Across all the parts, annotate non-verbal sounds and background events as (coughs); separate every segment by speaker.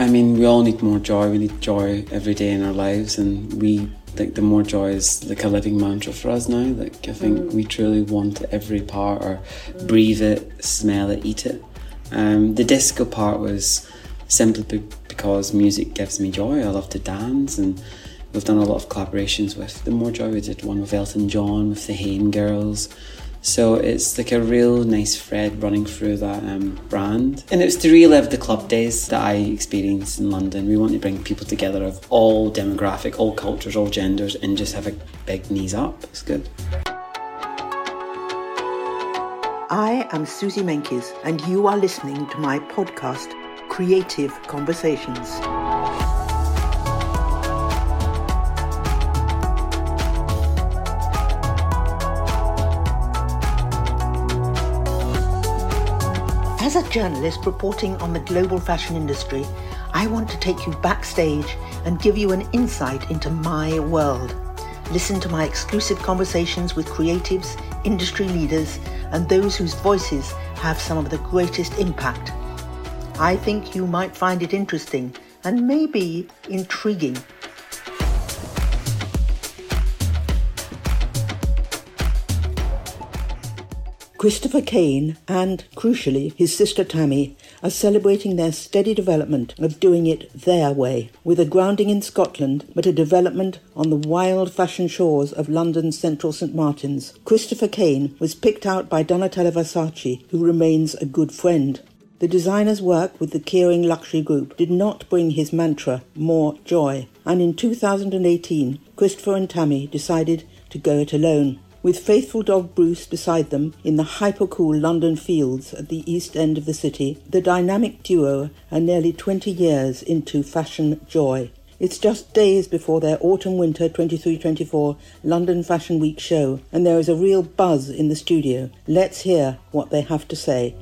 Speaker 1: I mean, we all need more joy. We need joy every day in our lives, and we like the more joy is like a living mantra for us now. Like I think mm. we truly want every part, or mm. breathe it, smell it, eat it. Um, the disco part was simply because music gives me joy. I love to dance, and we've done a lot of collaborations with the More Joy. We did one with Elton John, with the Haim Girls. So it's like a real nice thread running through that um, brand. And it's to relive the club days that I experienced in London. We want to bring people together of all demographic, all cultures, all genders, and just have a big knees up. It's good.
Speaker 2: I am Suzy Menkes, and you are listening to my podcast, Creative Conversations. As a journalist reporting on the global fashion industry, I want to take you backstage and give you an insight into my world. Listen to my exclusive conversations with creatives, industry leaders, and those whose voices have some of the greatest impact. I think you might find it interesting and maybe intriguing. Christopher Kane and, crucially, his sister Tammy are celebrating their steady development of doing it their way, with a grounding in Scotland but a development on the wild fashion shores of London's central St Martin's. Christopher Kane was picked out by Donatella Versace, who remains a good friend. The designer's work with the Kering Luxury Group did not bring his mantra more joy, and in 2018, Christopher and Tammy decided to go it alone with faithful dog Bruce beside them in the hyper-cool London fields at the east end of the city, the dynamic duo are nearly 20 years into fashion joy. It's just days before their autumn-winter 23-24 London Fashion Week show, and there is a real buzz in the studio. Let's hear what they have to say.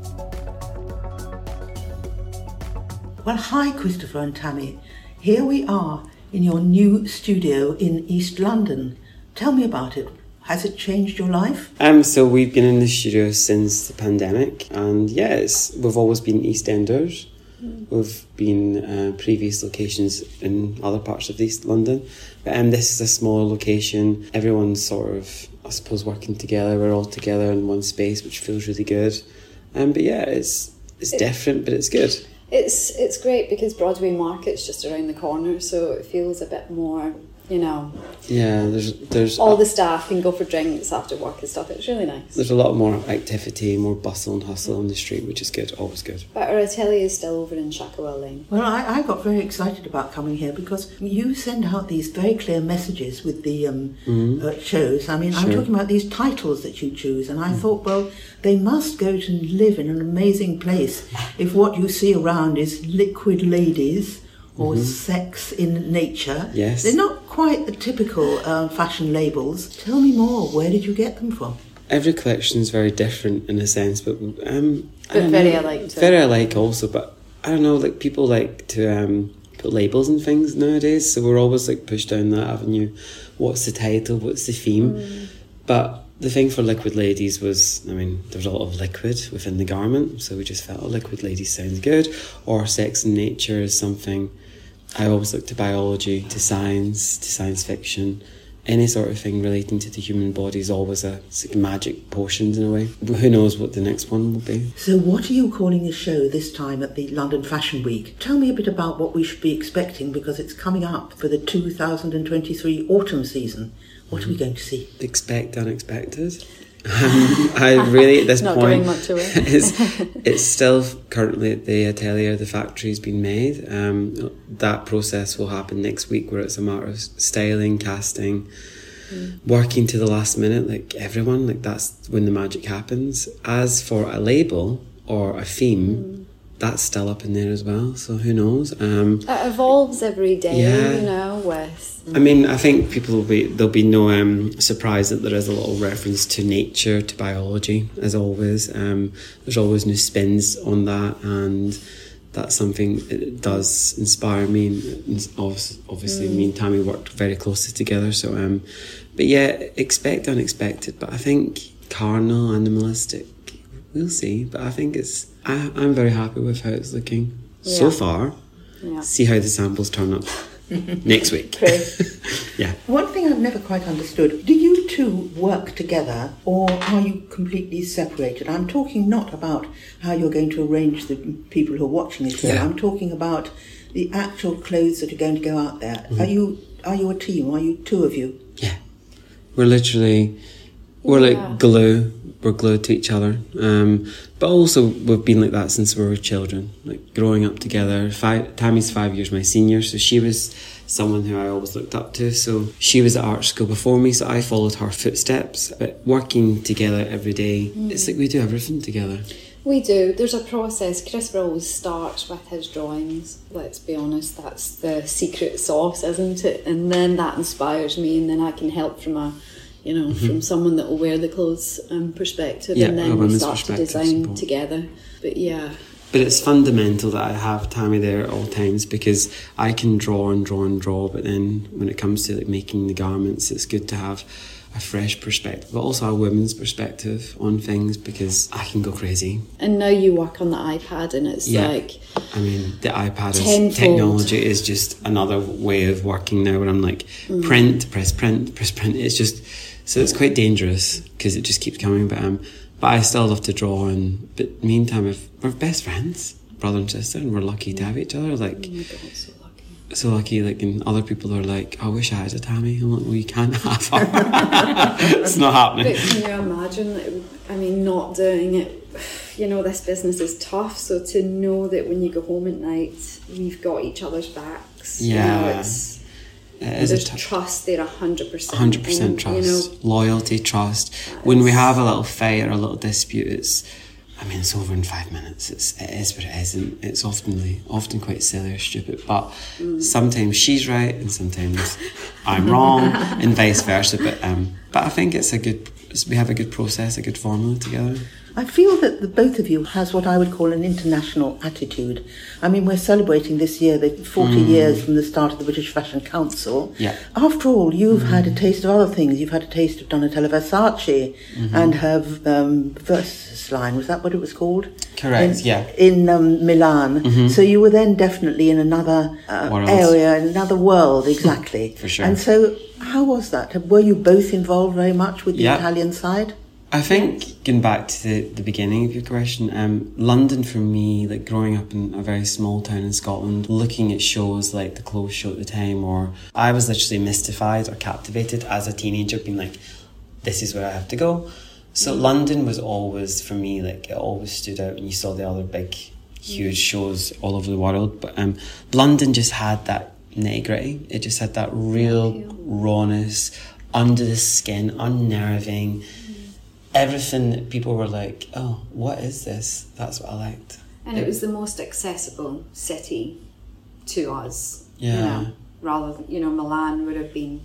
Speaker 2: Well, hi, Christopher and Tammy. Here we are in your new studio in East London. Tell me about it. Has it changed your life?
Speaker 1: Um, so we've been in the studio since the pandemic, and yes, we've always been EastEnders. Mm. We've been uh, previous locations in other parts of East London, but um, this is a small location. Everyone's sort of, I suppose, working together. We're all together in one space, which feels really good. Um, but yeah, it's it's it, different, but it's good.
Speaker 3: It's it's great because Broadway Market's just around the corner, so it feels a bit more you know.
Speaker 1: Yeah, there's there's
Speaker 3: all the staff can go for drinks after work and stuff. It's really nice.
Speaker 1: There's a lot more activity, more bustle and hustle on the street, which is good. Always good.
Speaker 3: But our atelier is still over in Shacklewell Lane.
Speaker 2: Well, I, I got very excited about coming here because you send out these very clear messages with the um, mm-hmm. uh, shows. I mean, sure. I'm talking about these titles that you choose, and I mm. thought, well, they must go to live in an amazing place if what you see around is liquid ladies or mm-hmm. sex in nature.
Speaker 1: Yes.
Speaker 2: They're not quite the typical um, fashion labels. Tell me more. Where did you get them from?
Speaker 1: Every collection is very different in a sense, but um,
Speaker 3: but very know, alike.
Speaker 1: Very alike also, but I don't know. Like people like to um, put labels and things nowadays, so we're always like pushed down that avenue. What's the title? What's the theme? Mm. But the thing for Liquid Ladies was, I mean, there was a lot of liquid within the garment, so we just felt, oh, Liquid Ladies sounds good. Or Sex and Nature is something I always look to biology, to science, to science fiction. Any sort of thing relating to the human body is always a like magic potions in a way. Who knows what the next one will be?
Speaker 2: So, what are you calling the show this time at the London Fashion Week? Tell me a bit about what we should be expecting because it's coming up for the 2023 autumn season. What are we going to see?
Speaker 1: Expect unexpected. Um, I really at this
Speaker 3: Not
Speaker 1: point, (laughs) it's, (laughs) it's still currently at the atelier. The factory's been made. Um, that process will happen next week, where it's a matter of styling, casting, mm. working to the last minute. Like everyone, like that's when the magic happens. As for a label or a theme. Mm that's still up in there as well. So who knows? Um,
Speaker 3: it evolves every day, yeah. you know. With
Speaker 1: I mean, I think people will be there'll be no um, surprise that there is a little reference to nature, to biology, as always. Um, there's always new spins on that, and that's something that does inspire me. And obviously, mm. me and Tammy worked very closely together. So, um, but yeah, expect unexpected. But I think carnal, animalistic. We'll see. But I think it's I, I'm very happy with how it's looking yeah. so far.
Speaker 3: Yeah.
Speaker 1: see how the samples turn up next week.
Speaker 3: Pray. (laughs)
Speaker 1: yeah.
Speaker 2: One thing I've never quite understood do you two work together or are you completely separated? I'm talking not about how you're going to arrange the people who are watching this
Speaker 1: Yeah.
Speaker 2: I'm talking about the actual clothes that are going to go out there. Are you are you a team? Are you two of you?
Speaker 1: Yeah. We're literally, we're
Speaker 3: Yeah.
Speaker 1: like glue. We're glued to each other. Um, but also, we've been like that since we were children, like growing up together. Five, Tammy's five years my senior, so she was someone who I always looked up to. So she was at art school before me, so I followed her footsteps. But working together every day, mm. it's like we do everything together.
Speaker 3: We do. There's a process. Christopher always starts with his drawings. Let's be honest, that's the secret sauce, isn't it? And then that inspires me, and then I can help from a, you know, from someone that will wear the clothes um, perspective,
Speaker 1: Mm-hmm. Yeah,
Speaker 3: and then we start to design together. But yeah,
Speaker 1: But it's fundamental that I have Tammy there at all times because I can draw and draw and draw, but then when it comes to like making the garments, it's good to have a fresh perspective, but also a women's perspective on things because I can go crazy.
Speaker 3: and now you work on the iPad, and it's
Speaker 1: Yeah.
Speaker 3: like
Speaker 1: I mean, the iPad is technology is just another way of working now. Where I'm like,
Speaker 3: Mm.
Speaker 1: print, press print, press print. It's just so it's quite dangerous because it just keeps coming. But um, but I still love to draw. And but meantime, if we're best friends, brother and sister, and we're lucky to have each other. Like
Speaker 3: so lucky.
Speaker 1: so lucky. Like and other people are like, I wish I had a Tammy. I'm like, well, you can't (laughs) have her. (laughs) it's not happening.
Speaker 3: But can you imagine? would- I mean, not doing it. You know, this business is tough. So to know that when you go home at night, we've got each other's backs. you know,
Speaker 1: Yeah.
Speaker 3: it's
Speaker 1: It is a
Speaker 3: there's
Speaker 1: tough.
Speaker 3: trust there, a hundred percent.
Speaker 1: hundred percent trust,
Speaker 3: You know,
Speaker 1: loyalty, trust. When we have a little fight or a little dispute, it's. I mean, it's over in five minutes. It's it is what it is, and it's often often quite silly or stupid. But
Speaker 3: Mm.
Speaker 1: sometimes she's right, and sometimes I'm wrong, (laughs) and vice versa. But um, but I think it's a good. We have a good process, a good formula together.
Speaker 2: I feel that the both of you has what I would call an international attitude. I mean, we're celebrating this year the 40 years from the start of the British Fashion Council.
Speaker 1: Yeah.
Speaker 2: After all, you've had a taste of other things. You've had a taste of Donatella Versace and her um, Versus line. Was that what it was called?
Speaker 1: Correct,
Speaker 2: In-
Speaker 1: yeah.
Speaker 2: In um, Milan. So you were then definitely in another uh, area, another world, (laughs) exactly.
Speaker 1: For sure.
Speaker 2: And so, how was that? Were you both involved very much with the
Speaker 1: Yeah.
Speaker 2: Italian side?
Speaker 1: I think going back to the, the beginning of your question, um, London for me, like growing up in a very small town in Scotland, looking at shows like the clothes show at the time, or I was literally mystified or captivated as a teenager, being like, this is where I have to go. So London was always for me like it always stood out, and you saw the other big, huge shows all over the world. But um, London just had that nitty. It just had that real rawness, under the skin, unnerving everything that people were like, oh, what is this? That's what I liked.
Speaker 3: and it was the most accessible city to us.
Speaker 1: Yeah.
Speaker 3: You know, rather than you know, Milan would have been.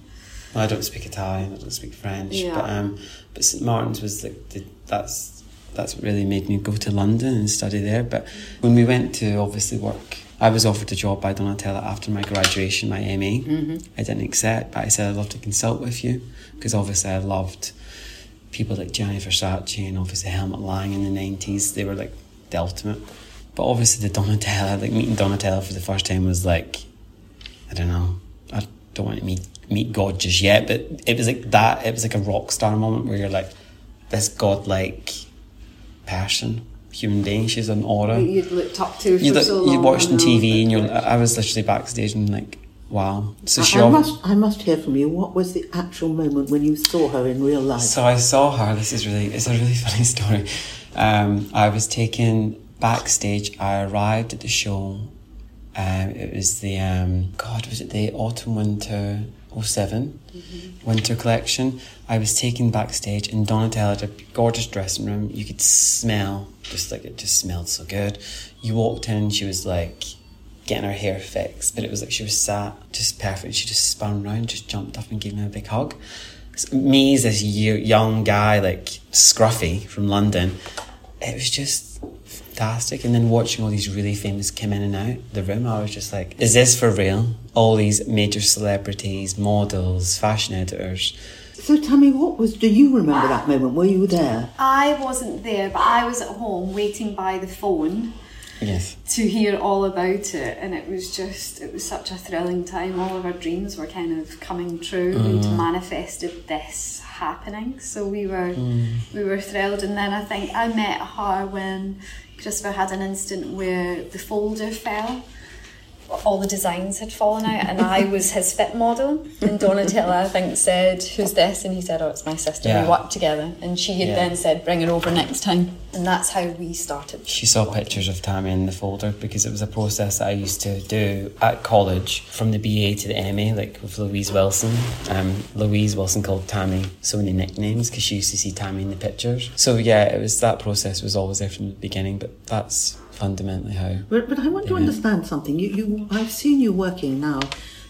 Speaker 1: Well, I don't speak Italian, I don't speak French,
Speaker 3: Yeah.
Speaker 1: but um, but St Martin's was like the, that's that's what really made me go to London and study there. But when we went to obviously work, I was offered a job by Donatella after my graduation, my MA. I didn't accept, but I said I'd love to consult with you because obviously I loved people like Gianni Versace and obviously Helmut Lang in the nineties. They were like the ultimate. But obviously the Donatella, like meeting Donatella for the first time was like I don't know. I don't want to meet meet God just yet, but it was like that. It was like a rock star moment where you're like this godlike person, human being. She's an aura.
Speaker 3: You'd looked up to for
Speaker 1: You look,
Speaker 3: so long.
Speaker 1: you watched on TV, and you're. I was literally backstage and like, wow. So
Speaker 2: I,
Speaker 1: she.
Speaker 2: I
Speaker 1: ob-
Speaker 2: must, I must hear from you. What was the actual moment when you saw her in real life?
Speaker 1: So I saw her. This is really, it's a really (laughs) funny story. Um, I was taken backstage. I arrived at the show. Um, it was the um, God, was it the autumn winter 7 winter collection? I was taken backstage, and Donatella had a gorgeous dressing room. You could smell, just like it just smelled so good. You walked in, she was like getting her hair fixed, but it was like she was sat just perfect. She just spun around, just jumped up and gave me a big hug. So me as this young guy, like scruffy from London, it was just fantastic. And then watching all these really famous come in and out the room, I was just like, is this for real? All these major celebrities, models, fashion editors.
Speaker 2: So tell me, what was? Do you remember that moment? Were you there?
Speaker 3: I wasn't there, but I was at home waiting by the phone.
Speaker 1: Yes.
Speaker 3: to hear all about it and it was just it was such a thrilling time all of our dreams were kind of coming true
Speaker 1: Mm.
Speaker 3: we'd manifested this happening so we were
Speaker 1: Mm.
Speaker 3: we were thrilled and then I think I met her when Christopher had an incident where the folder fell all the designs had fallen out and I was his fit model and Donatella I think said who's this and he said oh it's my sister
Speaker 1: Yeah.
Speaker 3: we worked together and she had
Speaker 1: Yeah.
Speaker 3: then said bring her over next time and that's how we started
Speaker 1: She saw pictures of Tammy in the folder because it was a process that I used to do at college from the BA to the MA, like with Louise Wilson. Um, Louise Wilson called Tammy so many nicknames because she used to see Tammy in the pictures. So yeah, it was that process was always there from the beginning, but that's fundamentally how.
Speaker 2: But, but I want to
Speaker 1: Yeah.
Speaker 2: understand something. You, you, I've seen you working now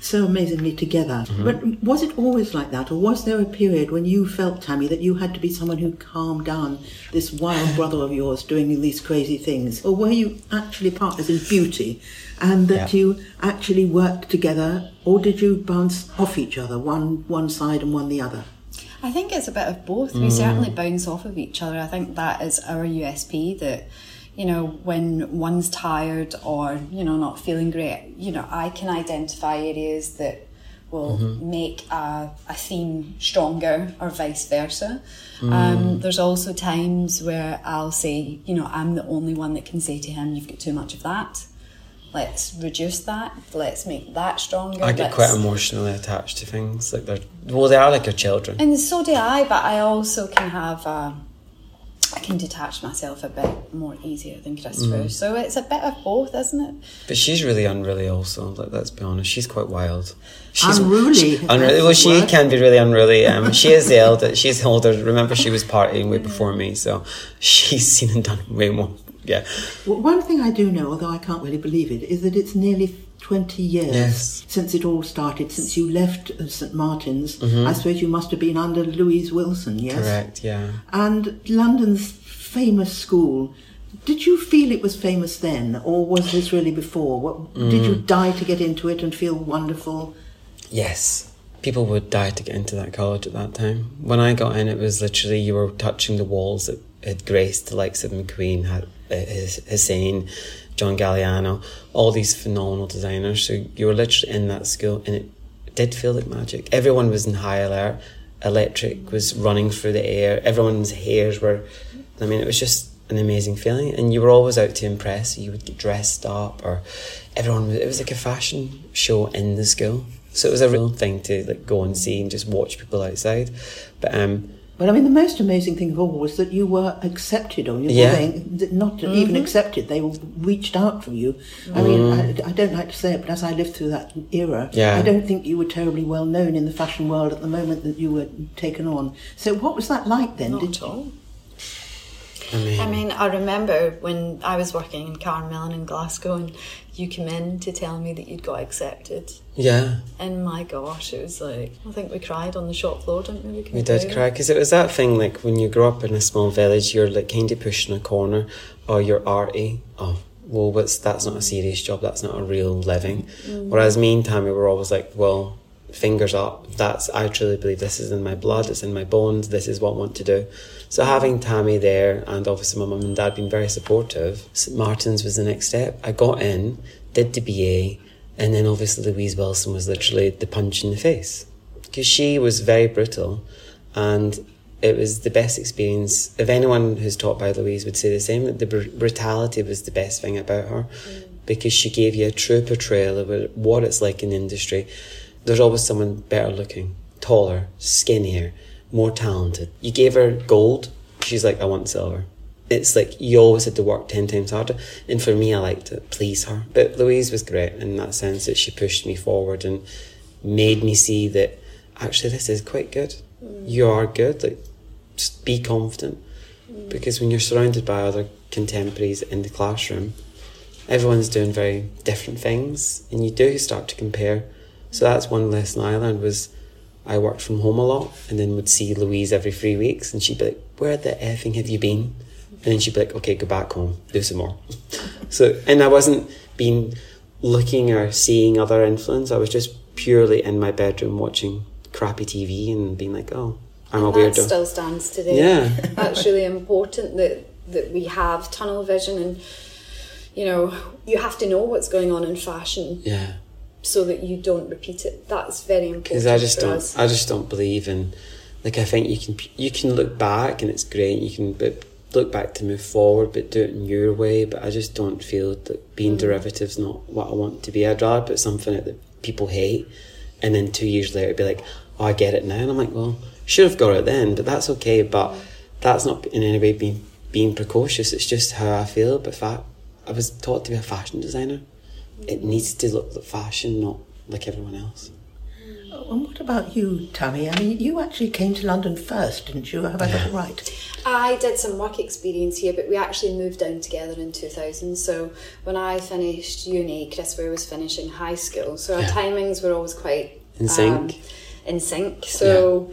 Speaker 2: so amazingly together.
Speaker 1: Mm-hmm.
Speaker 2: But was it always like that, or was there a period when you felt, Tammy, that you had to be someone who calmed down this wild (laughs) brother of yours doing these crazy things, or were you actually partners in beauty, and that
Speaker 1: Yeah.
Speaker 2: you actually worked together, or did you bounce off each other, one one side and one the other?
Speaker 3: I think it's a bit of both. We certainly bounce off of each other. I think that is our USP that, you know, when one's tired or, you know, not feeling great, you know, I can identify areas that will mm-hmm. make a, a theme stronger or vice versa. Mm. Um, there's also times where I'll say, you know, I'm the only one that can say to him, you've got too much of that. Let's reduce that. Let's make that stronger.
Speaker 1: I get
Speaker 3: Let's-
Speaker 1: quite emotionally attached to things like they're well, they are like your children.
Speaker 3: and so do I, but I also can have a, I can detach myself a bit more easier than Christopher. So it's a bit of both, isn't it?
Speaker 1: But she's really unruly, also. Like, let's be honest, she's quite wild. She's
Speaker 2: Unruly?
Speaker 1: she- unruly. Well, she
Speaker 2: word.
Speaker 1: can be really unruly. (laughs) Um, she is the elder. She's older. Remember, she was partying way before me, so she's seen and done way more. Yeah,
Speaker 2: Well, one thing I do know, although I can't really believe it, is that it's nearly 20 years
Speaker 1: Yes.
Speaker 2: since it all started, since you left uh, St Martin's. I suppose you must have been under Louise Wilson, yes?
Speaker 1: Mm-hmm. correct. Yeah.
Speaker 2: And London's famous school. Did you feel it was famous then, or was this really before? What, Did
Speaker 1: Mm.
Speaker 2: you die to get into it and feel wonderful?
Speaker 1: Yes. People would die to get into that college at that time. When I got in, it was literally you were touching the walls that had graced the likes of McQueen, uh, Hus- Hussein, John Galliano, all these phenomenal designers. So you were literally in that school, and it did feel like magic. Everyone was in high alert. Electric was running through the air. Everyone's hairs were. I mean, it was just an amazing feeling, and you were always out to impress. You would get dressed up, or everyone. It was like a fashion show in the school. So it was a real thing to like go and see and just watch people outside. But um,
Speaker 2: But I mean, the most amazing thing of all was that you were accepted, or you were
Speaker 1: Yeah.
Speaker 2: saying, that not mm-hmm. even accepted, they reached out for you. I mean, mm. I, I don't like to say it, but as I lived through that era,
Speaker 1: Yeah.
Speaker 2: I don't think you were terribly well known in the fashion world at the moment that you were taken on. So, what was that like then?
Speaker 3: Not
Speaker 2: Did
Speaker 3: at all.
Speaker 1: I mean,
Speaker 3: I mean, I remember when I was working in Carnmillan in Glasgow and you came in to tell me that you'd got accepted.
Speaker 1: yeah,
Speaker 3: And my gosh, it was like, I think we cried on the shop floor, didn't we?
Speaker 1: we did cry because it was that thing like when you grow up in a small village, you're like kind of pushed in a corner, or you're arty. Oh, well, what's that's not a serious job. That's not a real living. Mm. Whereas me and Tammy were always like, well, fingers up. That's I truly believe this is in my blood. It's in my bones. This is what I want to do. So having Tammy there, and obviously my mum and dad being very supportive, St Martin's was the next step. I got in, did the BA, and then obviously Louise Wilson was literally the punch in the face because she was very brutal, and it was the best experience. If anyone who's taught by Louise would say the same, that the br- brutality was the best thing about her, mm. because she gave you a true portrayal of what it's like in the industry. There's always someone better looking, taller, skinnier, more talented. You gave her gold, she's like, I want silver. It's like you always had to work 10 times harder. And for me, I liked to please her. But Louise was great in that sense that she pushed me forward and made me see that actually this is quite good. You are good. Like, just be confident. Because when you're surrounded by other contemporaries in the classroom, everyone's doing very different things and you do start to compare. So that's one lesson I learned was I worked from home a lot and then would see Louise every three weeks and she'd be like, Where the effing have you been? And then she'd be like, Okay, go back home, do some more. (laughs) so and I wasn't being looking or seeing other influence, I was just purely in my bedroom watching crappy TV and being like, Oh, I'm a
Speaker 3: that
Speaker 1: weirdo.
Speaker 3: still stands today.
Speaker 1: Yeah. (laughs)
Speaker 3: That's really important that that we have tunnel vision and you know, you have to know what's going on in fashion
Speaker 1: Yeah.
Speaker 3: So that you don't repeat it. That's very important.
Speaker 1: Because I just don't,
Speaker 3: us.
Speaker 1: I just don't believe in. Like I think you can, you can look back and it's great. You can, but look back to move forward, but do it in your way. But I just don't feel that being mm. derivative's not what I want to be. I'd rather put something out that people hate, and then two years later it'd be like, "Oh, I get it now," and I'm like, "Well, should have got it then," but that's okay. But mm. that's not in any way being being precocious. It's just how I feel. But fa- I was taught to be a fashion designer. It needs to look like fashion, not like everyone else.
Speaker 2: And what about you, Tammy? I mean, you actually came to London first, didn't you? Have I got it right?
Speaker 3: I did some work experience here, but we actually moved down together in 2000. So when I finished uni, Christopher was finishing high school. So our
Speaker 1: Yeah.
Speaker 3: timings were always quite
Speaker 1: In sync.
Speaker 3: um, in sync. So,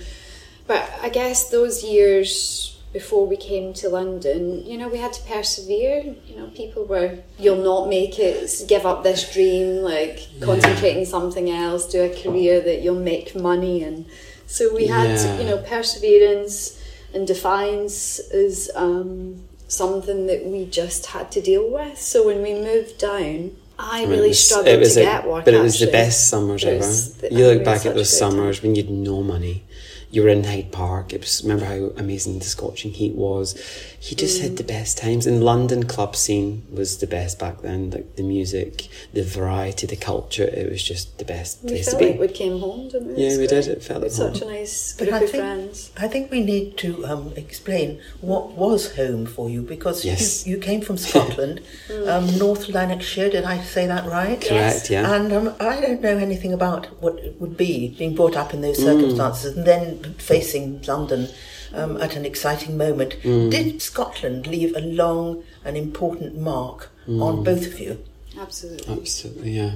Speaker 3: but I guess those years before we came to London, you know, we had to persevere. You know, people were, you'll not make it, give up this dream, like concentrate on something else, do a career that you'll make money. And so we had,
Speaker 1: Yeah.
Speaker 3: you know, perseverance and defiance is um, something that we just had to deal with. So when we moved down, I,
Speaker 1: I mean,
Speaker 3: really
Speaker 1: was-
Speaker 3: struggled
Speaker 1: it was
Speaker 3: to
Speaker 1: a-
Speaker 3: get work.
Speaker 1: But it was the best summers ever.
Speaker 3: the-
Speaker 1: you look back at those
Speaker 3: great time.
Speaker 1: summers when you had no money. You were in Hyde Park. It was remember how amazing the scorching heat was. He just had the best times. And London club scene was the best back then. Like the music, the variety, the culture. It was just the best
Speaker 3: We
Speaker 1: place to
Speaker 3: felt
Speaker 1: be.
Speaker 3: like we came home, didn't we?
Speaker 1: Yeah,
Speaker 3: It's
Speaker 1: we did. It felt
Speaker 3: We're
Speaker 1: like
Speaker 3: such
Speaker 1: home.
Speaker 3: a nice
Speaker 2: But
Speaker 3: group
Speaker 2: I
Speaker 3: of
Speaker 2: think
Speaker 3: friends.
Speaker 2: I think we need to um, explain what was home for you because
Speaker 1: Yes.
Speaker 2: you, you came from (laughs) Scotland, um, North Lanarkshire. Did I say that right?
Speaker 1: Correct. Yeah.
Speaker 2: And um, I don't know anything about what it would be being brought up in those
Speaker 1: Mm.
Speaker 2: circumstances and then facing London um, at an exciting moment.
Speaker 1: Mm.
Speaker 2: Did Scotland leave a long and important mark
Speaker 1: Mm.
Speaker 2: on both of you?
Speaker 3: Absolutely.
Speaker 1: Absolutely, yeah.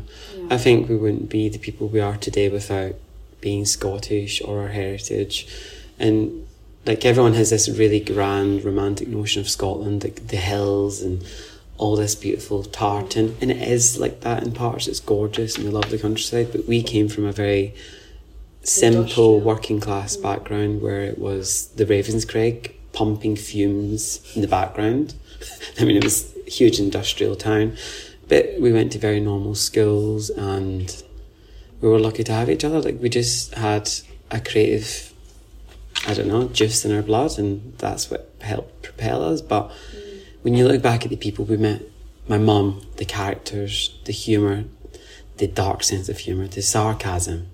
Speaker 1: I think we wouldn't be the people we are today without being Scottish or our heritage. And like everyone has this really grand romantic notion of Scotland, like the hills and all this beautiful tartan. And it is like that in parts, it's gorgeous and we love the countryside. But we came from a very simple working class background where it was the Ravenscraig pumping fumes in the background. (laughs) I mean, it was a huge industrial town, but we went to very normal schools and we were lucky to have each other. Like, we just had a creative, I don't know, juice in our blood, and that's what helped propel us. But when you look back at the people we met, my mum, the characters, the humour, the dark sense of humour, the sarcasm.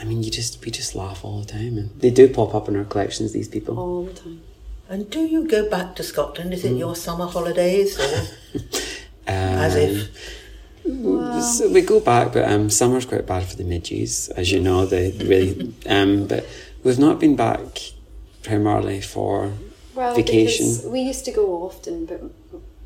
Speaker 1: I mean, you just we just laugh all the time, and they do pop up in our collections. These people.
Speaker 3: All the time.
Speaker 2: And do you go back to Scotland? Is it
Speaker 1: Mm.
Speaker 2: your summer holidays? Or (laughs) as
Speaker 1: Um,
Speaker 2: if
Speaker 1: So we go back, but um, summer's quite bad for the midges, as you know. They really, (laughs) um, but we've not been back primarily for
Speaker 3: Well,
Speaker 1: vacation.
Speaker 3: we used to go often, but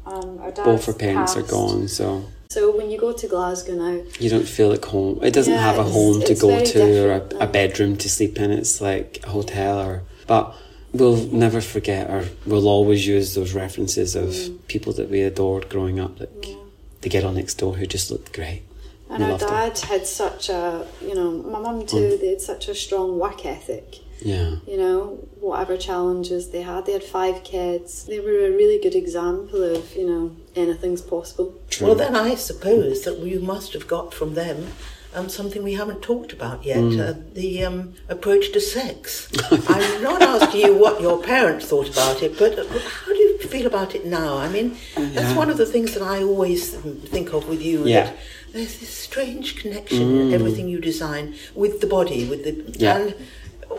Speaker 3: um.
Speaker 1: Both our parents are gone, so
Speaker 3: So when you go to Glasgow now,
Speaker 1: you don't feel like home. It doesn't
Speaker 3: Yeah,
Speaker 1: have a home to go to or a, a bedroom to sleep in. It's like a hotel, or but we'll never forget, or we'll always use those references of
Speaker 3: Mm.
Speaker 1: people that we adored growing up, like the girl next door who just looked great.
Speaker 3: and our
Speaker 1: her.
Speaker 3: dad had such a, you know, my mum
Speaker 1: Mm.
Speaker 3: too. They had such a strong work ethic.
Speaker 1: Yeah.
Speaker 3: You know, whatever challenges they had, they had five kids. They were a really good example of, you know, anything's possible.
Speaker 1: True.
Speaker 2: Well, then I suppose that you must have got from them um, something we haven't talked about yet
Speaker 1: Mm.
Speaker 2: uh, the um, approach to sex. (laughs) I'm not asking you what your parents thought about it, but uh, how do you feel about it now? I mean, that's one of the things that I always think of with you.
Speaker 1: Yeah.
Speaker 2: That there's this strange connection in everything you design with the body, with the
Speaker 1: Yeah.
Speaker 2: and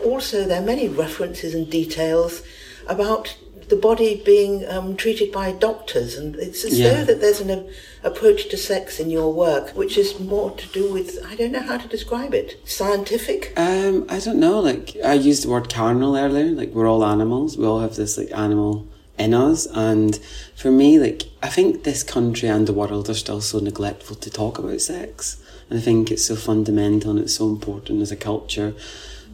Speaker 2: also there are many references and details about the body being um, treated by doctors, and it's as
Speaker 1: Yeah.
Speaker 2: though that there's an a- approach to sex in your work which is more to do with I don't know how to describe it scientific.
Speaker 1: Um, I don't know. Like I used the word carnal earlier. Like we're all animals. We all have this like animal in us. And for me, like I think this country and the world are still so neglectful to talk about sex. And I think it's so fundamental and it's so important as a culture,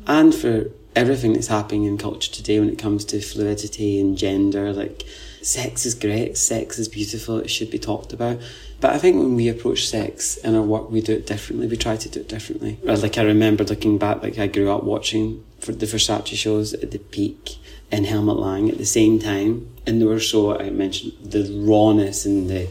Speaker 1: and for everything that's happening in culture today when it comes to fluidity and gender. Like sex is great. Sex is beautiful. It should be talked about. But I think when we approach sex in our work, we do it differently. We try to do it differently. Like I remember looking back, like I grew up watching for the Versace shows at the peak and Helmut Lang at the same time, and they were so I mentioned the rawness and the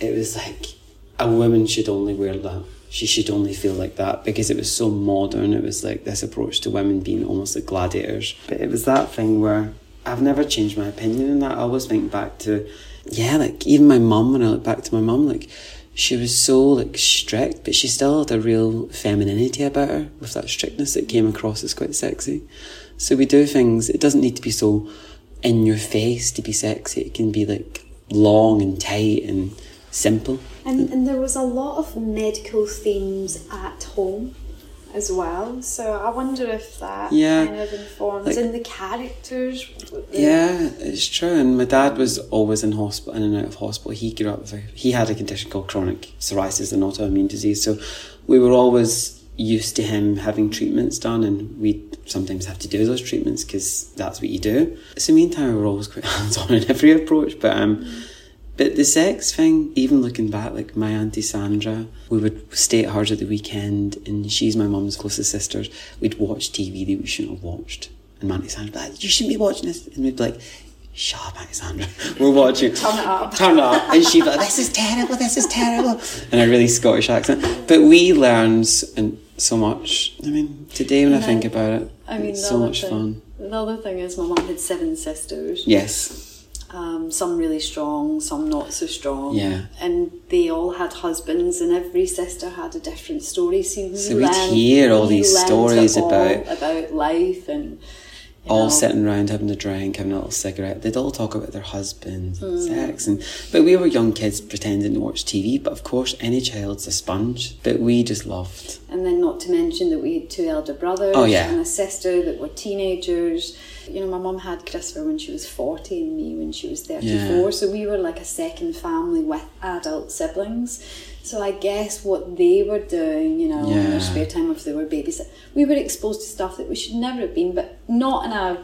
Speaker 1: it was like a woman should only wear that. She should only feel like that because it was so modern. It was like this approach to women being almost like gladiators. But it was that thing where I've never changed my opinion on that. I always think back to, yeah, like even my mum, when I look back to my mum, like she was so like strict, but she still had a real femininity about her with that strictness that came across as quite sexy. So we do things, it doesn't need to be so in your face to be sexy. It can be like long and tight and simple.
Speaker 3: And, and there was a lot of medical themes at home as well. So I wonder if that
Speaker 1: Yeah,
Speaker 3: kind of informs
Speaker 1: like-
Speaker 3: and the characters. the-
Speaker 1: Yeah, it's true. And my dad was always in hospital, in and out of hospital. He grew up with a, he had a condition called chronic psoriasis, an autoimmune disease. So we were always used to him having treatments done, and we sometimes have to do those treatments because that's what you do. So meantime, we were always quite (laughs) hands on in every approach. But um, but the sex thing, even looking back, like my auntie Sandra, we would stay at hers at the weekend, and she's my mum's closest sister. We'd watch TV that we shouldn't have watched, and my auntie Sandra, would be like, you shouldn't be watching this, and we'd be like. Shut up, Auntie Sandra. (laughs) We're watching.
Speaker 3: Turn it up.
Speaker 1: Turn it up. And she'd be like, this is terrible, this is terrible. In a really Scottish accent. But we learned so much. I mean, today when I
Speaker 3: And
Speaker 1: think about it,
Speaker 3: I mean,
Speaker 1: it's so much
Speaker 3: thing-
Speaker 1: fun.
Speaker 3: The other thing is, my mum had seven sisters.
Speaker 1: Yes.
Speaker 3: Um, some really strong, some not so strong.
Speaker 1: Yeah.
Speaker 3: And they all had husbands, and every sister had a different story. So, we
Speaker 1: So we'd
Speaker 3: learned-
Speaker 1: hear all these stories
Speaker 3: all
Speaker 1: about-
Speaker 3: about life and you
Speaker 1: all
Speaker 3: know,
Speaker 1: sitting around having a drink, having a little cigarette. They'd all talk about their husbands and mm. sex, and but we were young kids pretending to watch TV. But of course, any child's a sponge. But we just loved.
Speaker 3: And then, not to mention that we had two elder brothers
Speaker 1: Oh, yeah.
Speaker 3: and a sister that were teenagers. You know, my mum had Christopher when she was 40 and me when she was 34.
Speaker 1: Yeah.
Speaker 3: So we were like a second family with adult siblings. So I guess what they were doing, you know, in their spare time if they were babies, we were exposed to stuff that we should never have been, but not in a,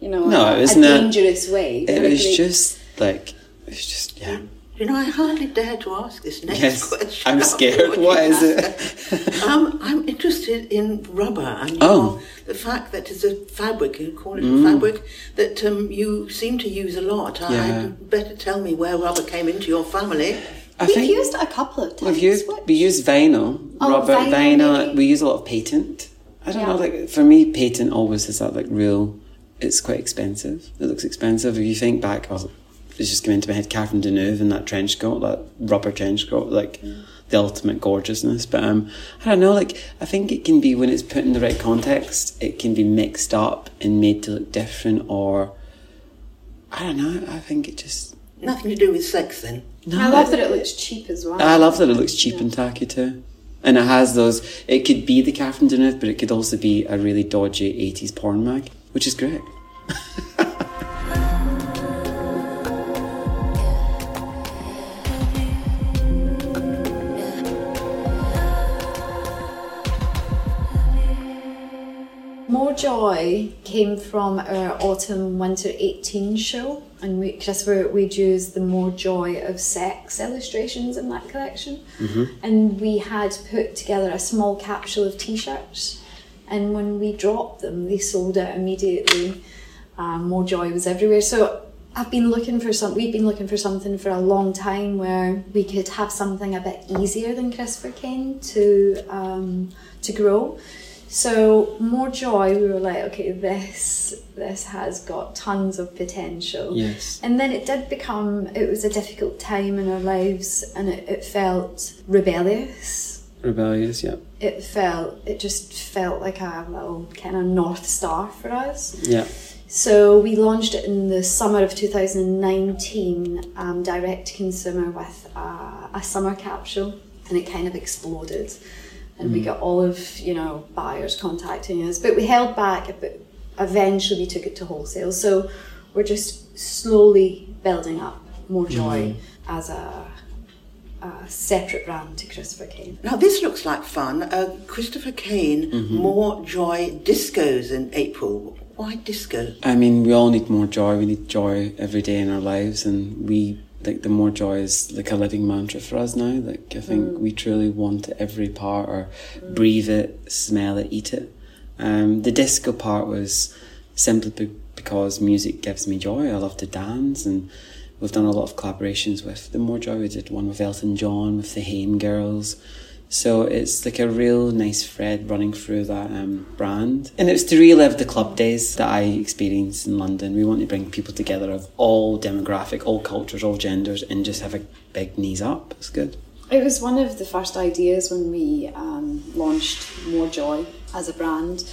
Speaker 3: you know,
Speaker 1: No,
Speaker 3: a,
Speaker 1: it was
Speaker 3: a
Speaker 1: not-
Speaker 3: dangerous way.
Speaker 1: It was
Speaker 3: great-
Speaker 1: just like it was just yeah.
Speaker 2: You know, I hardly dare to ask this next
Speaker 1: Yes,
Speaker 2: question.
Speaker 1: I'm scared. (laughs) What is it? (laughs)
Speaker 2: um, I'm interested in rubber and
Speaker 1: Oh.
Speaker 2: your- the fact that it's a fabric, you call it a fabric, that um, you seem to use a lot.
Speaker 1: Yeah.
Speaker 2: I'd better tell me where rubber came into your family.
Speaker 1: I
Speaker 3: We've
Speaker 1: think
Speaker 3: used it a couple of times.
Speaker 1: we've used
Speaker 3: What-
Speaker 1: we use vinyl,
Speaker 3: Oh,
Speaker 1: rubber
Speaker 3: vinyl,
Speaker 1: vinyl. We use a lot of patent. I don't know, like for me, patent always has that like real. It's quite expensive. It looks expensive. If you think back, oh, it's just coming into my head. Catherine Deneuve in that trench coat, that rubber trench coat, like the ultimate gorgeousness. But um, I don't know. Like I think it can be when it's put in the right context, it can be mixed up and made to look different. Or I don't know. I think it just.
Speaker 2: Nothing to do with sex then.
Speaker 1: No,
Speaker 3: I love that it looks cheap as well.
Speaker 1: I love that it looks cheap and tacky too. And it has those, it could be the Catherine Deneuve, but it could also be a really dodgy 80s porn mag, which is great. (laughs)
Speaker 3: Joy came from our autumn winter 18 show, and we, just Christopher, we'd use the More Joy of Sex illustrations in that collection. And we had put together a small capsule of t shirts, and when we dropped them, they sold out immediately. Um, More Joy was everywhere. So I've been looking for some. We've been looking for something for a long time where we could have something a bit easier than Christopher Kane to um, to grow. So more joy. We were like, okay, this this has got tons of potential.
Speaker 1: Yes.
Speaker 3: And then it did become. It was a difficult time in our lives, and it, it felt rebellious.
Speaker 1: Rebellious, yeah.
Speaker 3: It felt. It just felt like a little kind of north star for us.
Speaker 1: Yeah.
Speaker 3: So we launched it in the summer of 2019, um, direct to consumer with a, a summer capsule, and it kind of exploded. And we got all of you know buyers contacting us, but we held back. But eventually, we took it to wholesale. So we're just slowly building up more joy as a, a separate brand to Christopher Kane.
Speaker 2: Now, this looks like fun. Uh, Christopher Kane,
Speaker 1: Mm-hmm.
Speaker 2: more joy discos in April. Why disco?
Speaker 1: I mean, we all need more joy. We need joy every day in our lives, and we like the more joy is like a living mantra for us now. Like I think we truly want every part, or breathe it, smell it, eat it. Um, the disco part was simply be- because music gives me joy. I love to dance, and we've done a lot of collaborations with the More Joy. We did one with Elton John, with the Haim Girls. So it's like a real nice thread running through that um, brand. And it's to relive the club days that I experienced in London. We want to bring people together of all demographic, all cultures, all genders, and just have a big knees up. It's good.
Speaker 3: It was one of the first ideas when we um, launched More Joy as a brand,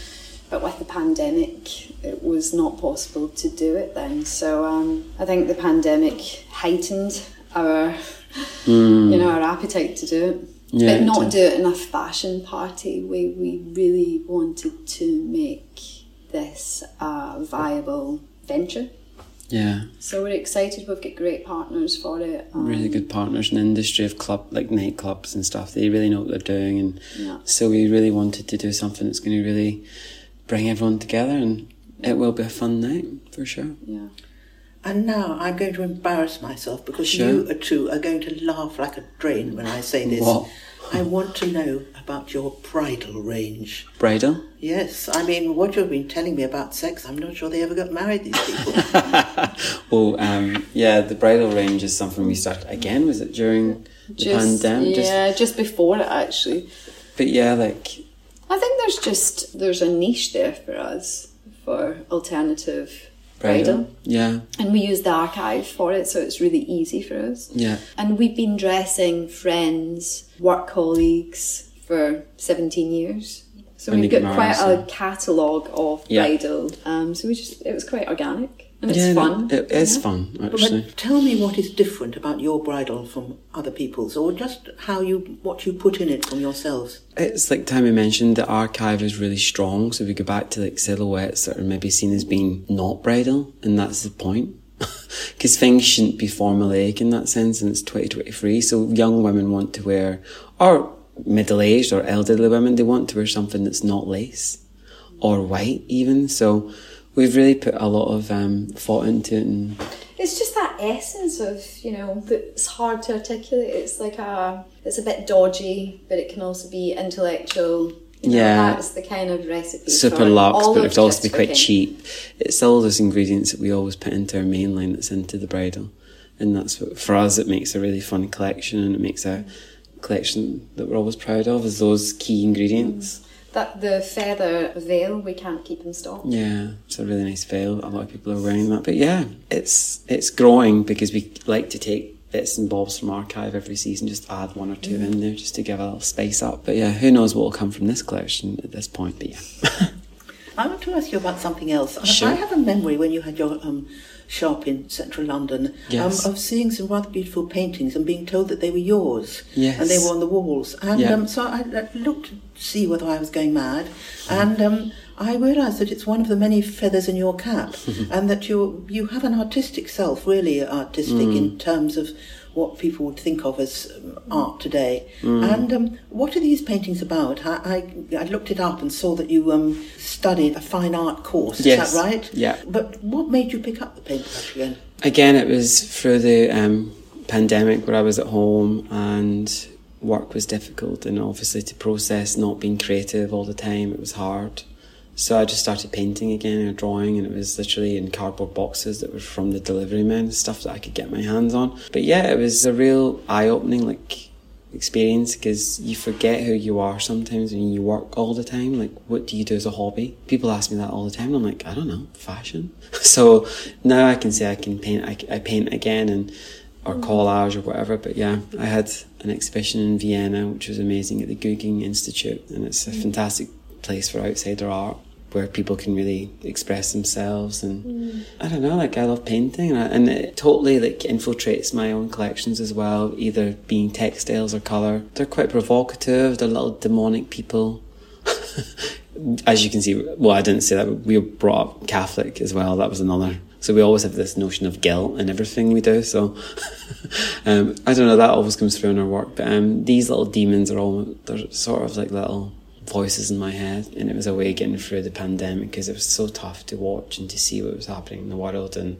Speaker 3: but with the pandemic, it was not possible to do it then. So um, I think the pandemic heightened our, you know, our appetite to do it.
Speaker 1: Yeah,
Speaker 3: but not do it in a fashion party. We we really wanted to make this a viable venture.
Speaker 1: Yeah.
Speaker 3: So we're excited. We've got great partners for it. Um,
Speaker 1: Really good partners in the industry of club, like nightclubs and stuff. They really know what they're doing. And
Speaker 3: Yeah.
Speaker 1: so we really wanted to do something that's going to really bring everyone together. And it will be a fun night for sure.
Speaker 3: Yeah.
Speaker 2: And now I'm going to embarrass myself because
Speaker 1: Sure.
Speaker 2: you two are going to laugh like a drain when I say this.
Speaker 1: What?
Speaker 2: I want to know about your bridal range.
Speaker 1: Bridal?
Speaker 2: Yes, I mean, what you've been telling me about sex, I'm not sure they ever got married, these people. (laughs)
Speaker 1: Well, um, yeah, the bridal range is something we started again. Was it during the
Speaker 3: Just,
Speaker 1: pandemic? Just-
Speaker 3: yeah, just before it actually.
Speaker 1: but yeah, like
Speaker 3: I think there's just there's a niche there for us for alternative
Speaker 1: bridal. Yeah,
Speaker 3: and we use the archive for it, so it's really easy for us.
Speaker 1: yeah,
Speaker 3: And we've been dressing friends, work colleagues for 17 years. So
Speaker 1: When
Speaker 3: we've got quite a catalogue of
Speaker 1: Yeah.
Speaker 3: bridal. Um, so we just it was quite organic and it's
Speaker 1: yeah. no,
Speaker 3: fun.
Speaker 1: it is
Speaker 3: yeah.
Speaker 1: fun
Speaker 2: but
Speaker 1: actually.
Speaker 2: tell me what is different about your bridal from other people's, or just how you what you put in it from yourselves.
Speaker 1: It's like Tammy mentioned, the archive is really strong. So we go back to like silhouettes that are maybe seen as being not bridal, and that's the point. (laughs) Because things shouldn't be formulaic in that sense, and it's 2023. So young women want to wear, or middle aged or elderly women, they want to wear something that's not lace or white, even. So we've really put a lot of um, thought into it. And
Speaker 3: It's just that essence of you know that's hard to articulate. It's like a it's a bit dodgy, but it can also be intellectual. You know,
Speaker 1: Yeah.
Speaker 3: that's the kind of recipe.
Speaker 1: super luxe, but
Speaker 3: of
Speaker 1: it would also be quite
Speaker 3: Cooking.
Speaker 1: cheap. It's all those ingredients that we always put into our main line that's into the bridal. And that's what, for us, it makes a really fun collection and it makes a collection that we're always proud of, is those key ingredients.
Speaker 3: That the feather veil we can't keep them stock.
Speaker 1: Yeah, it's a really nice veil. A lot of people are wearing that. But yeah, it's it's growing because we like to take bits and bobs from archive every season, just add one or two in there just to give a little space up. But yeah, who knows what will come from this collection at this point, but yeah. (laughs)
Speaker 2: I want to ask you about something else. I-
Speaker 1: Sure.
Speaker 2: I have a memory when you had your um, shop in central London
Speaker 1: Yes.
Speaker 2: um, of seeing some rather beautiful paintings and being told that they were yours.
Speaker 1: Yes.
Speaker 2: And they were on the walls. And
Speaker 1: Yeah.
Speaker 2: um, so I, I looked to see whether I was going mad. And um, I realised that it's one of the many feathers in your cap (laughs) and that you you have an artistic self, really artistic
Speaker 1: Mm.
Speaker 2: in terms of what people would think of as um, art today.
Speaker 1: Mm.
Speaker 2: And um, what are these paintings about? I, I, I looked it up and saw that you um, studied a fine art course.
Speaker 1: Yes.
Speaker 2: Is that right?
Speaker 1: Yeah.
Speaker 2: But what made you pick up the paintbrush again?
Speaker 1: Again, it was through the um, pandemic where I was at home and work was difficult, and obviously to process not being creative all the time, it was hard. So I just started painting again and drawing, and it was literally in cardboard boxes that were from the delivery men, stuff that I could get my hands on. But yeah, it was a real eye opening like experience because you forget who you are sometimes when you work all the time. Like, what do you do as a hobby? People ask me that all the time, and I'm like, I don't know, fashion. (laughs) so now I can say I can paint. I, I paint again and or mm-hmm. collage or whatever. But yeah, I had an exhibition in Vienna, which was amazing at the Gugging Institute, and it's a mm. fantastic place for outsider art where people can really express themselves and I don't know like I love painting and, I, and it totally like infiltrates my own collections as well either being textiles or colour. They're quite provocative they're little demonic people. (laughs) As you can see well I didn't say that but we were brought up Catholic as well that was another so we always have this notion of guilt in everything we do so (laughs) um, I don't know that always comes through in our work but um, these little demons are all they're sort of like little voices in my head and it was a way of getting through the pandemic because it was so tough to watch and to see what was happening in the world and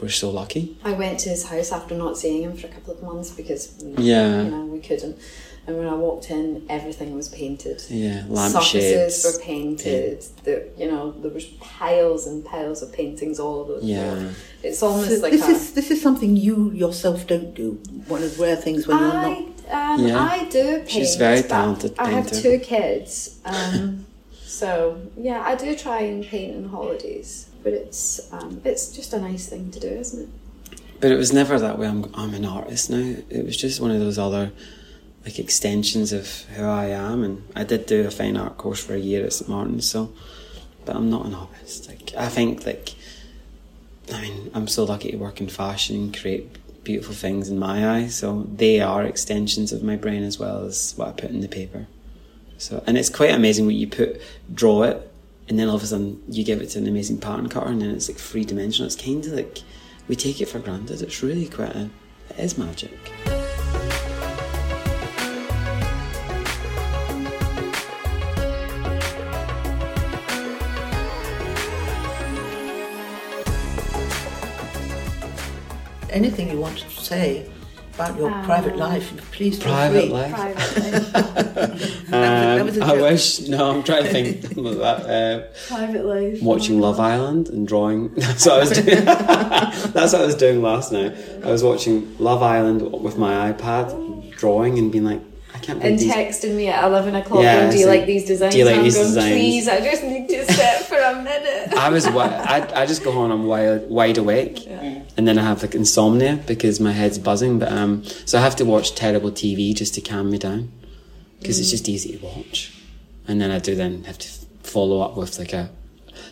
Speaker 1: we're so lucky
Speaker 3: I went to his house after not seeing him for a couple of months because we,
Speaker 1: Yeah.
Speaker 3: you know we couldn't. And when I walked in, everything was painted.
Speaker 1: Yeah,
Speaker 3: Surfaces
Speaker 1: lampshades.
Speaker 3: were painted. The, you know, there was piles and piles of paintings all over
Speaker 1: Yeah.
Speaker 3: floor. It's almost
Speaker 2: So
Speaker 3: like
Speaker 2: this
Speaker 3: a,
Speaker 2: is this is something you yourself don't do. One of the rare things when you're not.
Speaker 3: um,
Speaker 1: Yeah.
Speaker 3: I do paint.
Speaker 1: She's very
Speaker 3: but
Speaker 1: talented
Speaker 3: I have two kids, um, (coughs) so yeah, I do try and paint on holidays. But it's um, it's just a nice thing to do, isn't it?
Speaker 1: But it was never that way. I'm I'm an artist now. It was just one of those other like extensions of who I am. And I did do a fine art course for a year at St Martin's. So, but I'm not an artist. Like I think like I mean I'm so lucky to work in fashion and create beautiful things in my eyes. So they are extensions of my brain as well as what I put in the paper. So and it's quite amazing what you put, draw it, and then all of a sudden you give it to an amazing pattern cutter, and then it's like three dimensional. It's kind of like we take it for granted. It's really quite a, it is magic.
Speaker 2: Anything you want to say about your
Speaker 3: Um,
Speaker 2: private life, please feel
Speaker 1: Private
Speaker 2: free.
Speaker 1: life.
Speaker 3: Privately,
Speaker 2: That was- (laughs) that was a
Speaker 1: Um, I wish. No, I'm trying to think. (laughs) about that, uh,
Speaker 3: private life.
Speaker 1: watching Love Island and drawing. (laughs) That's what I was doing. That's what I was doing last night. I was watching Love Island with my iPad, drawing and being like, I can't
Speaker 3: And
Speaker 1: these.
Speaker 3: texting me at eleven o'clock.
Speaker 1: Yeah,
Speaker 3: going, do you
Speaker 1: so
Speaker 3: like these designs?
Speaker 1: do you like
Speaker 3: And I'm
Speaker 1: these
Speaker 3: going,
Speaker 1: designs?
Speaker 3: Please, I just need to sit for.
Speaker 1: I was wi- I, I just go on I'm wide, wide awake. And then I have like insomnia because my head's buzzing but um so I have to watch terrible TV just to calm me down because it's just easy to watch. And then I do then have to follow up with like a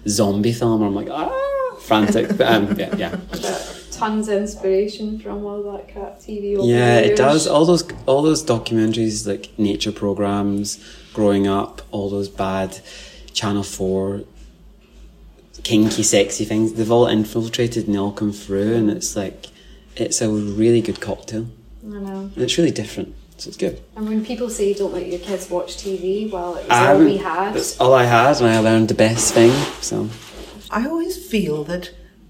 Speaker 1: zombie film. Where I'm like ah! Frantic but um yeah yeah. (laughs)
Speaker 3: Tons of inspiration from all that crap TV. Over
Speaker 1: yeah
Speaker 3: the
Speaker 1: it does. All those all those documentaries like nature programs growing up all those bad channel 4 kinky sexy things they've all infiltrated and they all come through and it's like it's a really good cocktail
Speaker 3: I know.
Speaker 1: and it's really different so it's good
Speaker 3: And when people say don't let your kids watch TV, well, it was
Speaker 1: I
Speaker 3: all we had.
Speaker 1: that's all I had and I learned the best thing so
Speaker 2: I always feel that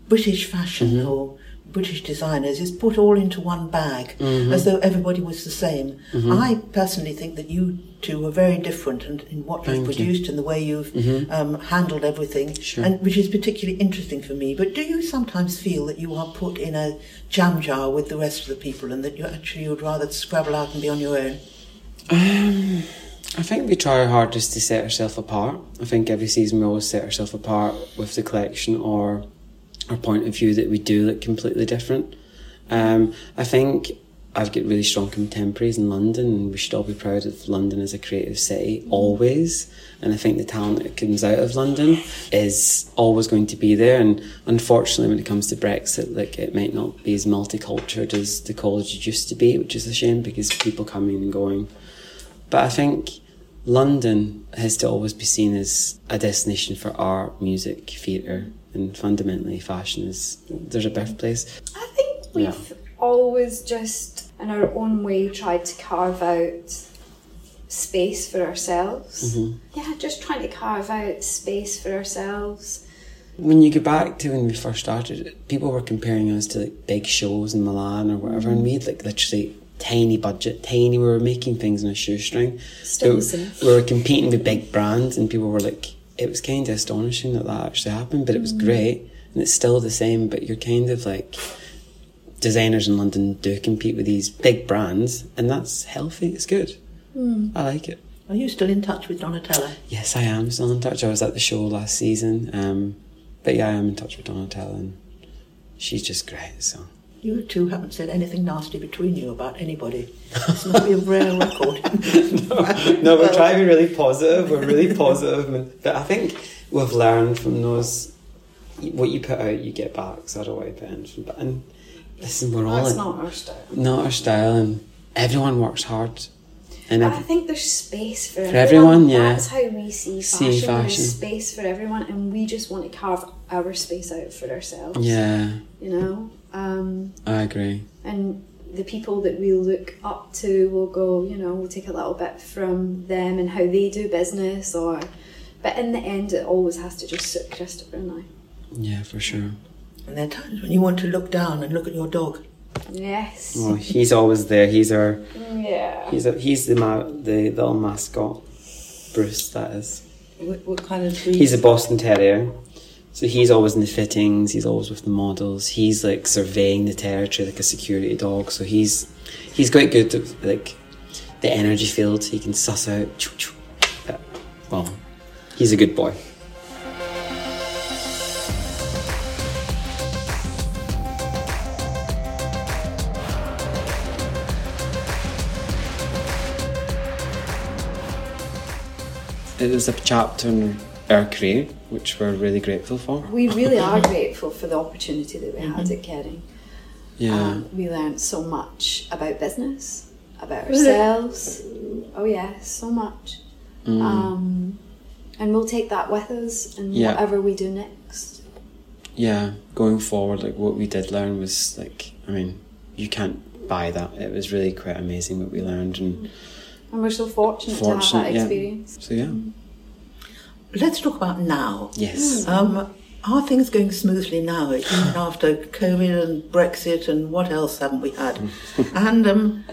Speaker 2: British fashion
Speaker 1: Mm-hmm.
Speaker 2: or British designers is put all into one bag
Speaker 1: Mm-hmm.
Speaker 2: as though everybody was the same. I personally think that you two are very different and in what you've
Speaker 1: Thank you. Mm-hmm.
Speaker 2: produced and the way you've um, handled everything,
Speaker 1: Sure.
Speaker 2: and which is particularly interesting for me. But do you sometimes feel that you are put in a jam jar with the rest of the people and that you actually would rather scrabble out and be on your own?
Speaker 1: I think we try our hardest to set ourselves apart. I think every season we always set ourselves apart with the collection or our point of view that we do look completely different. Um, I think I've got really strong contemporaries in London, and we should all be proud of London as a creative city always. And I think the talent that comes out of London is always going to be there. And unfortunately, when it comes to Brexit, like it might not be as multicultural as the college used to be, which is a shame because people coming and going. But I think London has to always be seen as a destination for art, music, theatre, and fundamentally fashion is there's a birthplace.
Speaker 3: I think we've always just, in our own way, tried to carve out space for ourselves.
Speaker 1: Mm-hmm.
Speaker 3: Yeah, just trying to carve out space for ourselves.
Speaker 1: When you go back to when we first started, people were comparing us to like big shows in Milan or whatever, and we had like literally tiny budget, tiny. We were making things on a shoestring.
Speaker 3: Still same.
Speaker 1: We were competing with big brands, and people were like, it was kind of astonishing that that actually happened, but it was great, and it's still the same. But you're kind of like designers in London do compete with these big brands, and that's healthy. It's good. I like it.
Speaker 2: Are you still in touch with Donatella?
Speaker 1: Yes, I am still in touch. I was at the show last season, um, but yeah, I am in touch with Donatella, and she's just great. So
Speaker 2: You two haven't said anything nasty between you about anybody. This must be a rare record. (laughs)
Speaker 1: no, no, we're trying to be really positive. We're really (laughs) positive, but I think we've learned from those. What you put out, you get back. So I don't want to put in. From, but and listen, we're all
Speaker 3: That's
Speaker 1: in,
Speaker 3: not our style.
Speaker 1: not our style, and everyone works hard. And
Speaker 3: But I think there's space for,
Speaker 1: For everyone, yeah.
Speaker 3: That's how we see
Speaker 1: See
Speaker 3: fashion.
Speaker 1: fashion.
Speaker 3: There's space for everyone, and we just want to carve our space out for ourselves.
Speaker 1: yeah,
Speaker 3: You know, um,
Speaker 1: I agree.
Speaker 3: and the people that we look up to will go. You know, we'll take a little bit from them and how they do business, or. But in the end, it always has to just suit Christopher and I.
Speaker 1: Yeah, for sure.
Speaker 2: And there are times when you want to look down and look at your dog.
Speaker 3: Yes.
Speaker 1: Oh, he's always there. He's our
Speaker 3: Yeah.
Speaker 1: he's a, he's the ma- the little mascot. Bruce, that is.
Speaker 2: What, what kind of breed?
Speaker 1: He's a Boston Terrier. So he's always in the fittings, he's always with the models. He's like surveying the territory like a security dog. So he's he's quite good at like the energy field. He can suss out. Well, he's a good boy. It was a chapter in our career, which we're really grateful for.
Speaker 3: We really are grateful for the opportunity that we had at Kering.
Speaker 1: Yeah.
Speaker 3: Um, we learned so much about business, about (laughs) ourselves. Oh yes, so much. Um, and we'll take that with us in
Speaker 1: Yeah.
Speaker 3: whatever we do next.
Speaker 1: yeah, going forward, like what we did learn was like, I mean, you can't buy that. It was really quite amazing what we learned and
Speaker 3: And we're so fortunate, to have that
Speaker 1: yeah.
Speaker 3: experience.
Speaker 1: So yeah,
Speaker 2: Let's talk about now.
Speaker 1: yes,
Speaker 2: Um, are things going smoothly now, even (sighs) after COVID and Brexit and what else haven't we had? (laughs) and um,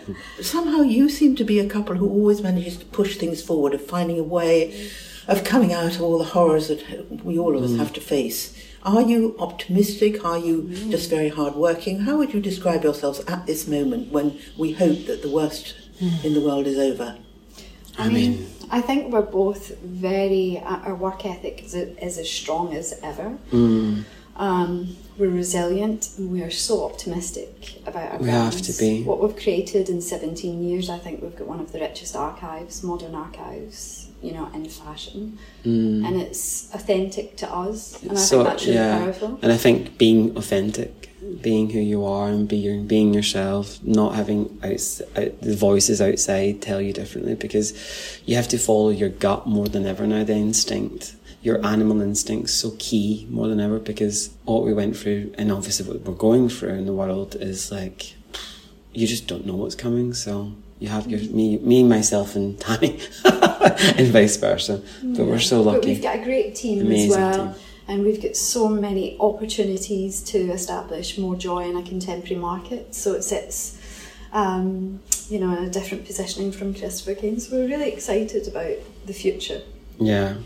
Speaker 2: somehow you seem to be a couple who always manages to push things forward, of finding a way of coming out of all the horrors that we all of us have to face. Are you optimistic? Are you just very hardworking? How would you describe yourselves at this moment when we hope that the worst in the world is over?
Speaker 1: I mean,
Speaker 3: I think we're both very, uh, our work ethic is, is as strong as ever.
Speaker 1: mm,
Speaker 3: Um, we're resilient and we are so optimistic about our
Speaker 1: We have to be.
Speaker 3: What we've created in 17 years, I think we've got one of the richest archives, modern archives, you know, in fashion. And it's authentic to us. And I
Speaker 1: mm. so
Speaker 3: think that's really
Speaker 1: yeah,
Speaker 3: powerful.
Speaker 1: and I think being authentic, being who you are, and being being yourself, not having outs- out, the voices outside tell you differently, because you have to follow your gut more than ever now. The instinct, your animal instinct's so key more than ever, because what we went through, and obviously what we're going through in the world, is like you just don't know what's coming. So you have your me, me, myself, and Tammy, (laughs) (laughs) and vice versa. But we're so lucky.
Speaker 3: But we've got a great team
Speaker 1: Amazing
Speaker 3: as well.
Speaker 1: team.
Speaker 3: And we've got so many opportunities to establish more joy in a contemporary market. So it sits, um, you know, in a different positioning from Christopher Kane. So we're really excited about the future.
Speaker 1: Yeah.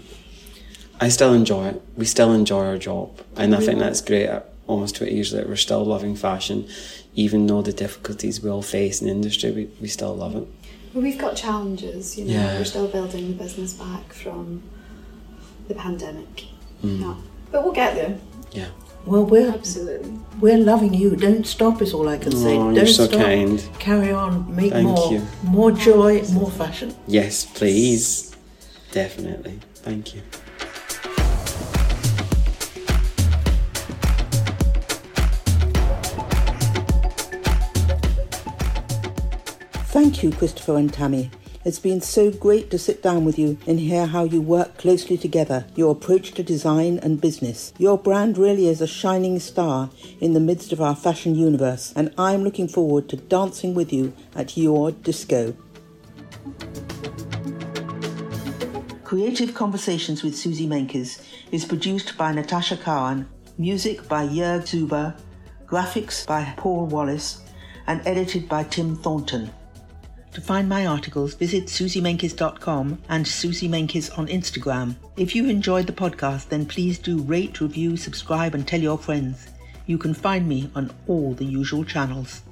Speaker 1: I still enjoy it. We still enjoy our job. And I think that's great at almost 20 years later. We're still loving fashion. Even though the difficulties we all face in the industry, we, we still love it.
Speaker 3: But we've got challenges, you know,
Speaker 1: Yeah.
Speaker 3: we're still building the business back from the pandemic.
Speaker 1: Mm.
Speaker 3: Yeah. But we'll get there,
Speaker 1: Yeah.
Speaker 2: Well, we're
Speaker 3: absolutely.
Speaker 2: we're loving you. Don't stop is all I can say.
Speaker 1: Oh,
Speaker 2: Don't
Speaker 1: you're so
Speaker 2: stop.
Speaker 1: kind.
Speaker 2: Carry on. Make
Speaker 1: Thank
Speaker 2: more.
Speaker 1: you.
Speaker 2: More joy. More fashion.
Speaker 1: Yes, please. Definitely. Thank you.
Speaker 2: Thank you, Christopher and Tammy. It's been so great to sit down with you and hear how you work closely together, your approach to design and business. Your brand really is a shining star in the midst of our fashion universe, and I'm looking forward to dancing with you at your disco. Creative Conversations with Suzy Menkes is produced by Natasha Cowan, music by Jörg Zuber, graphics by Paul Wallace, and edited by Tim Thornton. To find my articles, visit suzymenkes.com and susiemenkes on Instagram. If you enjoyed the podcast, then please do rate, review, subscribe, and tell your friends. You can find me on all the usual channels.